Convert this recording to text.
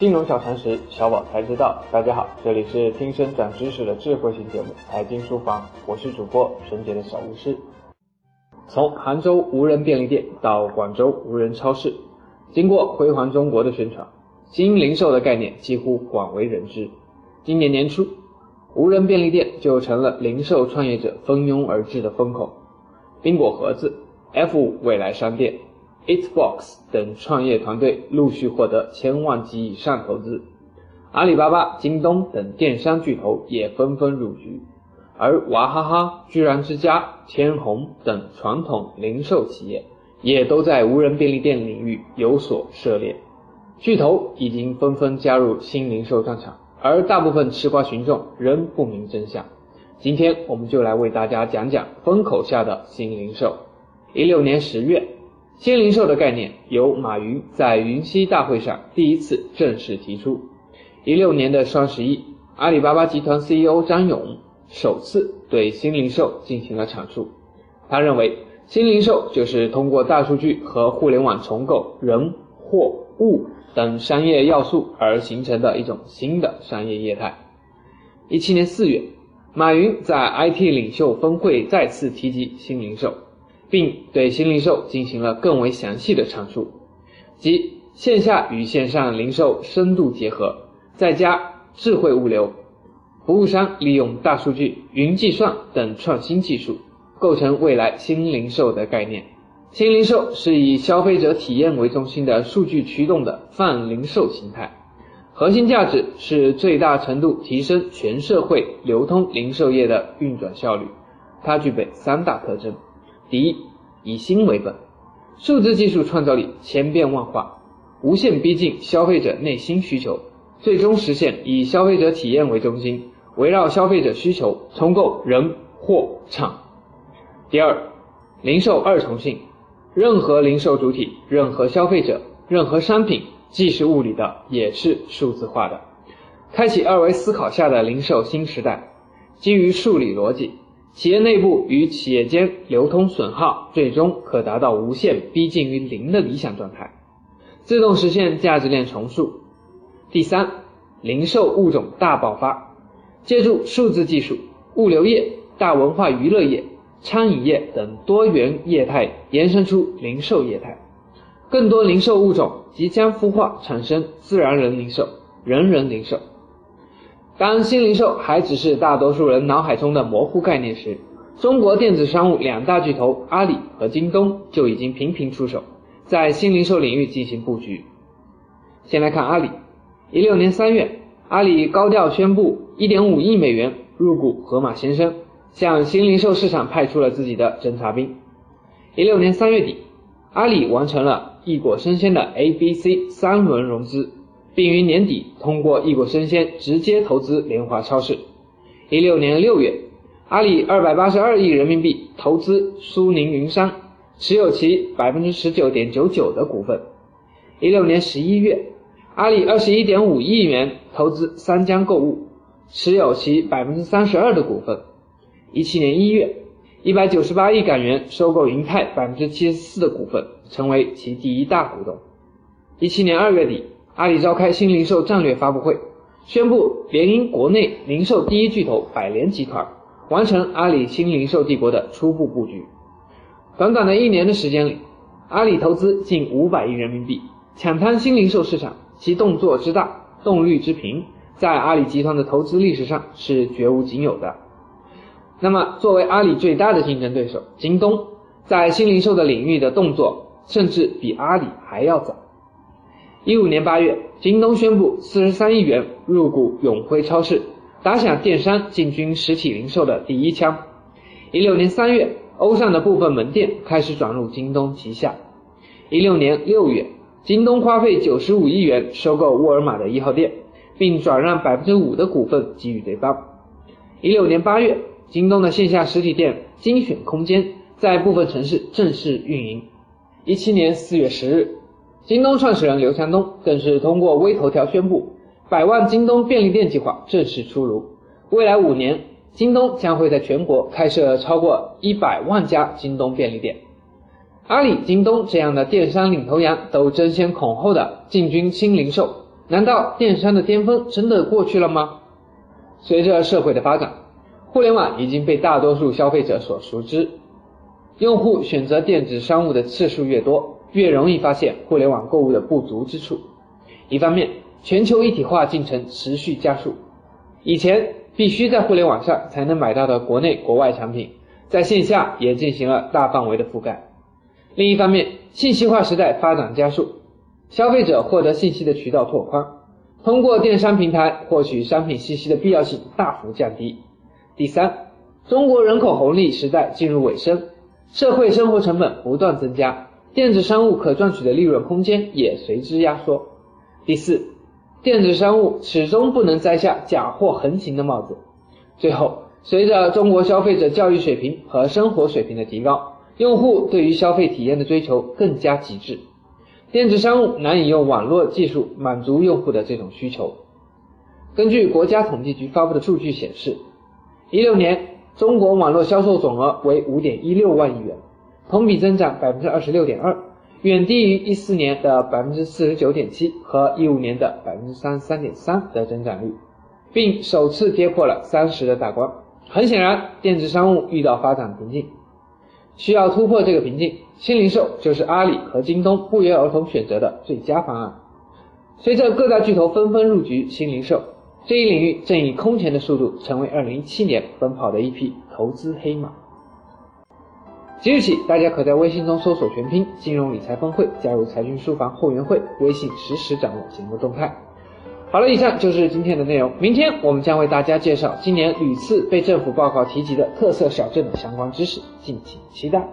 金融小常识，小宝才知道。大家好，这里是听声长知识的智慧型节目《财经书房》，我是主播纯洁的小巫师。从杭州无人便利店到广州无人超市，经过辉煌中国的宣传，新零售的概念几乎广为人知。今年年初，无人便利店就成了零售创业者蜂拥而至的风口。冰果盒子、F 未来商店。Eatbox 等创业团队陆续获得千万级以上投资，阿里巴巴、京东等电商巨头也纷纷入局，而娃哈哈、居然之家、天虹等传统零售企业也都在无人便利店领域有所涉猎，巨头已经纷纷加入新零售战场，而大部分吃瓜群众仍不明真相。今天我们就来为大家讲讲风口下的新零售。一六年十月。新零售的概念由马云在云栖大会上第一次正式提出。一六年的双十一，阿里巴巴集团 CEO 张勇首次对新零售进行了阐述。他认为，新零售就是通过大数据和互联网重构人、货、物等商业要素而形成的一种新的商业业态。一七年四月，马云在 IT 领袖峰会再次提及新零售。并对新零售进行了更为详细的阐述，即线下与线上零售深度结合，再加智慧物流，服务商利用大数据、云计算等创新技术，构成未来新零售的概念。新零售是以消费者体验为中心的数据驱动的泛零售形态，核心价值是最大程度提升全社会流通零售业的运转效率。它具备三大特征。第一，以心为本，数字技术创造力千变万化，无限逼近消费者内心需求，最终实现以消费者体验为中心，围绕消费者需求重构人、货、场。第二，零售二重性，任何零售主体、任何消费者、任何商品，既是物理的，也是数字化的，开启二维思考下的零售新时代，基于数理逻辑。企业内部与企业间流通损耗最终可达到无限逼近于零的理想状态，自动实现价值链重塑。第三，零售物种大爆发，借助数字技术，物流业、大文化娱乐业、餐饮业等多元业态延伸出零售业态，更多零售物种即将孵化产生自然人零售、人人零售。当新零售还只是大多数人脑海中的模糊概念时，中国电子商务两大巨头阿里和京东就已经频频出手，在新零售领域进行布局。先来看阿里，一六年三月，阿里高调宣布一点五亿美元入股盒马鲜生，向新零售市场派出了自己的侦察兵。一六年三月底，阿里完成了易果生鲜的 A、B、C 三轮融资。并于年底通过易果生鲜直接投资联华超市。一六年六月，阿里二百八十二亿人民币投资苏宁云商，持有其百分之十九点九九的股份。一六年十一月，阿里二十一点五亿元投资三江购物，持有其百分之三十二的股份。一七年一月，一百九十八亿港元收购银泰百分之七十四的股份，成为其第一大股东。一七年二月底。阿里召开新零售战略发布会，宣布联姻国内零售第一巨头百联集团，完成阿里新零售帝国的初步布局。短短的一年的时间里，阿里投资近五百亿人民币，抢滩新零售市场，其动作之大，动率之频，在阿里集团的投资历史上是绝无仅有的。那么，作为阿里最大的竞争对手，京东在新零售的领域的动作，甚至比阿里还要早。一五年八月，京东宣布四十三亿元入股永辉超市，打响电商进军实体零售的第一枪。一六年三月，欧尚的部分门店开始转入京东旗下。一六年六月，京东花费九十五亿元收购沃尔玛的一号店，并转让百分之五的股份给予对方。一六年八月，京东的线下实体店精选空间在部分城市正式运营。一七年四月十日。京东创始人刘强东更是通过微头条宣布，百万京东便利店计划正式出炉。未来五年，京东将会在全国开设超过一百万家京东便利店。阿里、京东这样的电商领头羊都争先恐后的进军新零售，难道电商的巅峰真的过去了吗？随着社会的发展，互联网已经被大多数消费者所熟知。用户选择电子商务的次数越多，越容易发现互联网购物的不足之处。一方面，全球一体化进程持续加速，以前必须在互联网上才能买到的国内国外产品，在线下也进行了大范围的覆盖。另一方面，信息化时代发展加速。消费者获得信息的渠道拓宽，通过电商平台获取商品信息的必要性大幅降低。第三，中国人口红利时代进入尾声，社会生活成本不断增加，电子商务可赚取的利润空间也随之压缩。第四，电子商务始终不能摘下假货横行的帽子。最后，随着中国消费者教育水平和生活水平的提高，用户对于消费体验的追求更加极致。电子商务难以用网络技术满足用户的这种需求。根据国家统计局发布的数据显示，一六年中国网络销售总额为五点一六万亿元，同比增长百分之二十六点二，远低于一四年的百分之四十九点七和一五年的百分之三十三点三的增长率，并首次跌破了三十的大关。很显然，电子商务遇到发展瓶颈。需要突破这个瓶颈，新零售就是阿里和京东不约而同选择的最佳方案。随着各大巨头纷纷入局新零售，这一领域正以空前的速度成为2017年奔跑的一匹投资黑马。即日起，大家可在微信中搜索全拼“金融理财峰会”，加入财讯书房后援会，微信实时掌握节目动态。好了，以上就是今天的内容。明天我们将为大家介绍今年屡次被政府报告提及的特色小镇的相关知识，敬请期待。